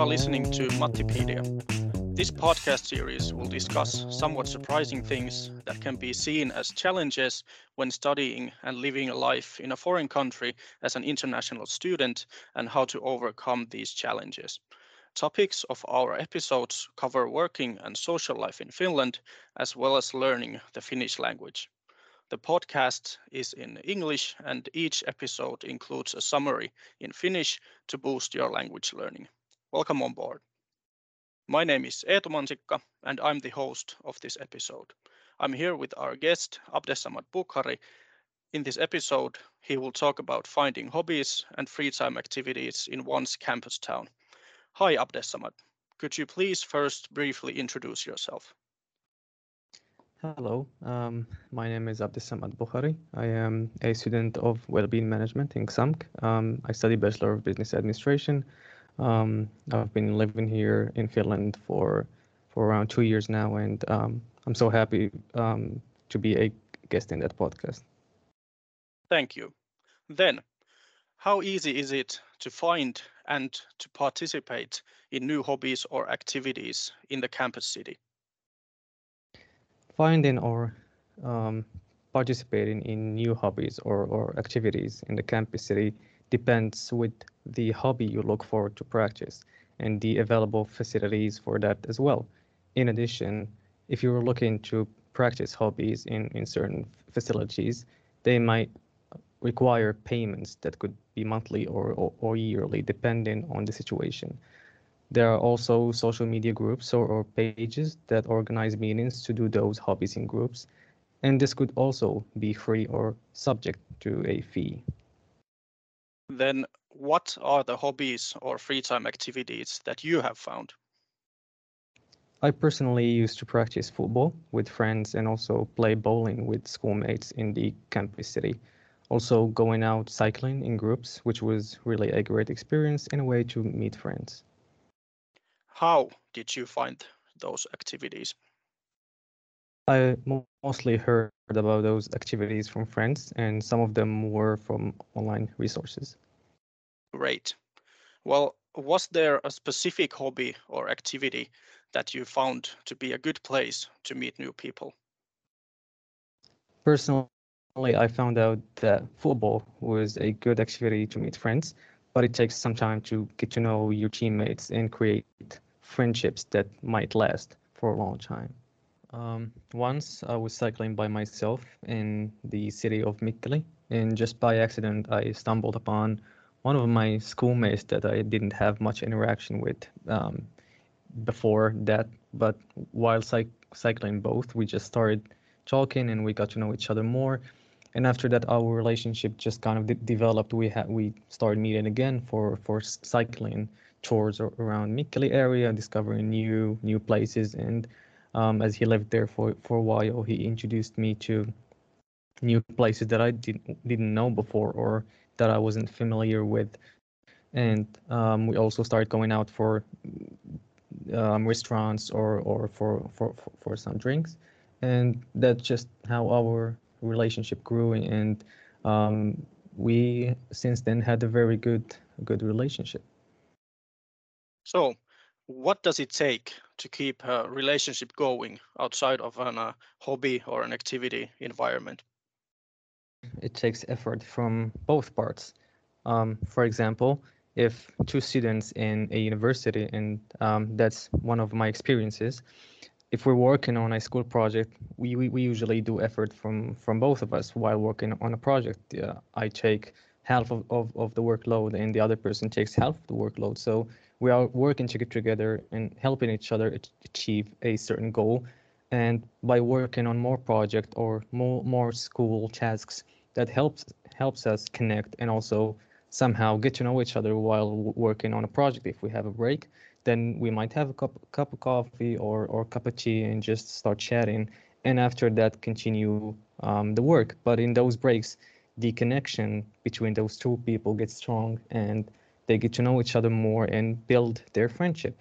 are listening to Mattipedia. This podcast series will discuss somewhat surprising things that can be seen as challenges when studying and living a life in a foreign country as an international student and how to overcome these challenges. Topics of our episodes cover working and social life in Finland, as well as learning the Finnish language. The podcast is in English, and each episode includes a summary in Finnish to boost your language learning. Welcome on board. My name is Eetu Mansikka, and I'm the host of this episode. I'm here with our guest, Abdessamad Bukhari. In this episode, he will talk about finding hobbies and free time activities in one's campus town. Hi, Abdessamad. Could you please first briefly introduce yourself? Hello, um, my name is Abdessamad Bukhari. I am a student of Wellbeing Management in XAMK. Um, I study Bachelor of Business Administration. Um, I've been living here in Finland for for around two years now, and um, I'm so happy um, to be a guest in that podcast. Thank you. Then, how easy is it to find and to participate in new hobbies or activities in the campus city? finding or um, participating in new hobbies or, or activities in the campus city depends with the hobby you look forward to practice and the available facilities for that as well. In addition, if you're looking to practice hobbies in, in certain facilities, they might require payments that could be monthly or, or, or yearly, depending on the situation. There are also social media groups or, or pages that organize meetings to do those hobbies in groups. And this could also be free or subject to a fee. Then, what are the hobbies or free time activities that you have found? I personally used to practice football with friends and also play bowling with schoolmates in the campus city. Also, going out cycling in groups, which was really a great experience and a way to meet friends. How did you find those activities? I mostly heard about those activities from friends, and some of them were from online resources. Great. Well, was there a specific hobby or activity that you found to be a good place to meet new people? Personally, I found out that football was a good activity to meet friends, but it takes some time to get to know your teammates and create friendships that might last for a long time. Um, once I was cycling by myself in the city of Mikkeli, and just by accident, I stumbled upon one of my schoolmates that I didn't have much interaction with um, before that. But while cy- cycling both, we just started talking and we got to know each other more. And after that, our relationship just kind of de- developed. We we started meeting again for for cycling tours around Mikkeli area, discovering new new places. And um, as he lived there for for a while, he introduced me to new places that I didn't didn't know before or that I wasn't familiar with. And um, we also started going out for um, restaurants or or for, for for some drinks, and that's just how our relationship grew. And um, we since then had a very good good relationship. So, what does it take to keep a relationship going outside of a uh, hobby or an activity environment? It takes effort from both parts. Um, for example, if two students in a university, and um, that's one of my experiences, if we're working on a school project, we, we, we usually do effort from, from both of us while working on a project. Uh, I take half of, of, of the workload and the other person takes half of the workload. So we are working together and helping each other achieve a certain goal. And by working on more project or more, more school tasks, that helps helps us connect and also somehow get to know each other while working on a project. If we have a break, then we might have a cup, cup of coffee or, or cup of tea and just start chatting. And after that, continue um, the work. But in those breaks, the connection between those two people gets strong and they get to know each other more and build their friendship.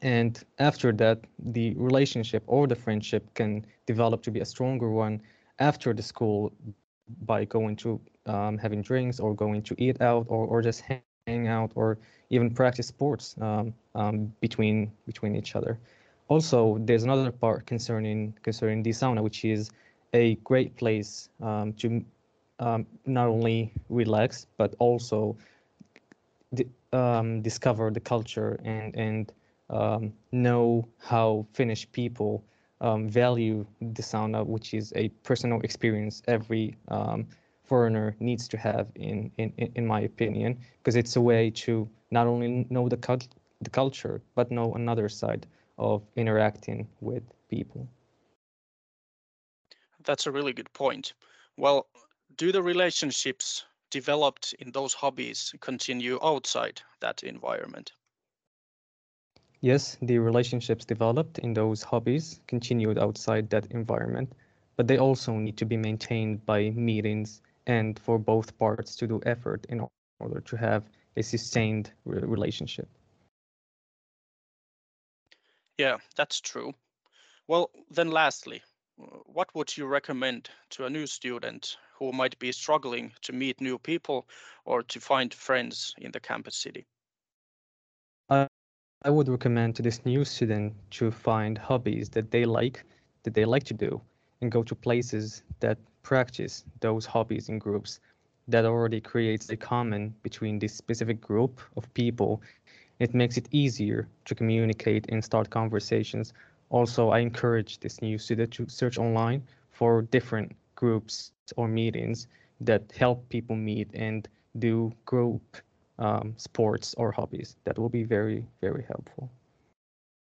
And after that, the relationship or the friendship can develop to be a stronger one after the school by going to um, having drinks or going to eat out or, or just hang out or even practice sports um, um, between between each other. Also, there's another part concerning concerning the sauna, which is a great place um, to um, not only relax but also um, discover the culture and and um, know how Finnish people um, value the sauna, which is a personal experience every um, foreigner needs to have, in in in my opinion, because it's a way to not only know the cult the culture but know another side of interacting with people. That's a really good point. Well, do the relationships developed in those hobbies continue outside that environment? Yes, the relationships developed in those hobbies continued outside that environment, but they also need to be maintained by meetings and for both parts to do effort in order to have a sustained relationship. Yeah, that's true. Well, then lastly, what would you recommend to a new student who might be struggling to meet new people or to find friends in the campus city? I, I would recommend to this new student to find hobbies that they like, that they like to do, and go to places that practice those hobbies in groups that already creates a common between this specific group of people. It makes it easier to communicate and start conversations. Also, I encourage this new student to search online for different groups or meetings that help people meet and do group um, sports or hobbies. That will be very, very helpful.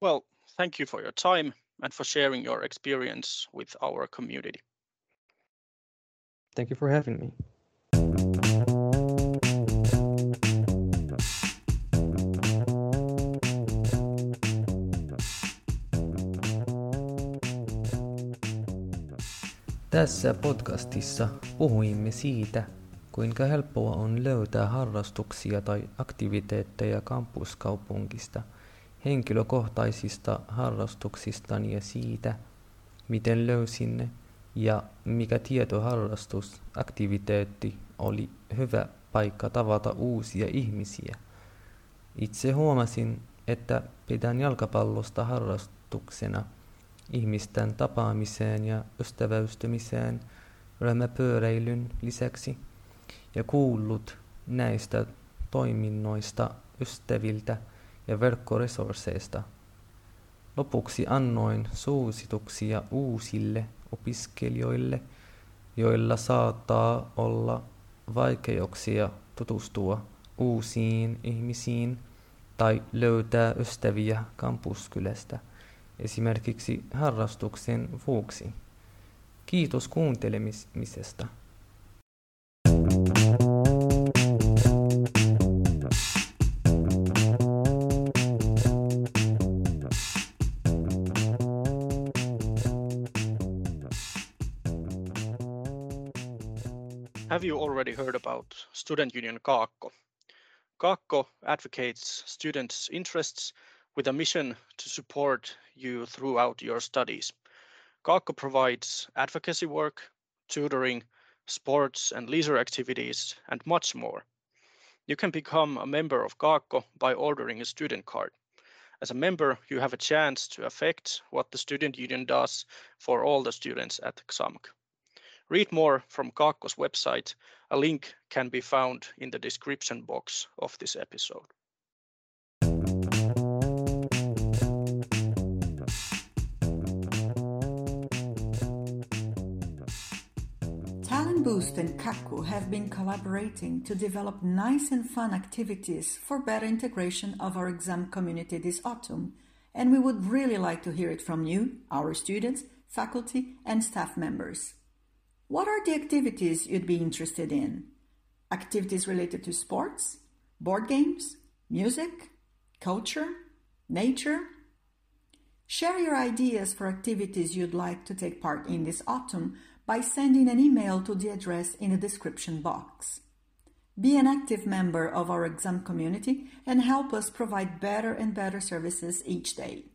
Well, thank you for your time and for sharing your experience with our community. Thank you for having me. Tässä podcastissa puhuimme siitä, kuinka helppoa on löytää harrastuksia tai aktiviteetteja kampuskaupungista, henkilökohtaisista harrastuksistani ja siitä, miten löysin ne ja mikä tietoharrastus, aktiviteetti oli hyvä paikka tavata uusia ihmisiä. Itse huomasin, että pidän jalkapallosta harrastuksena – ihmisten tapaamiseen ja ystäväystymiseen ryhmäpyöreilyn lisäksi ja kuullut näistä toiminnoista ystäviltä ja verkkoresursseista. Lopuksi annoin suosituksia uusille opiskelijoille, joilla saattaa olla vaikeuksia tutustua uusiin ihmisiin tai löytää ystäviä kampuskylästä – esimerkiksi harrastuksen vuoksi. Kiitos kuuntelemisesta. Have you already heard about Student Union Kaakko? Kaakko advocates students' interests with a mission to support you throughout your studies. Kaakko provides advocacy work, tutoring, sports and leisure activities, and much more. You can become a member of Kaakko by ordering a student card. As a member, you have a chance to affect what the student union does for all the students at XAMK. Read more from Kaakko's website. A link can be found in the description box of this episode. Boost and Kaakko have been collaborating to develop nice and fun activities for better integration of our XAMK community this autumn, and we would really like to hear it from you, our students, faculty, and staff members. What are the activities you'd be interested in? Activities related to sports, board games, music, culture, nature? Share your ideas for activities you'd like to take part in this autumn by sending an email to the address in the description box. Be an active member of our XAMK community and help us provide better and better services each day.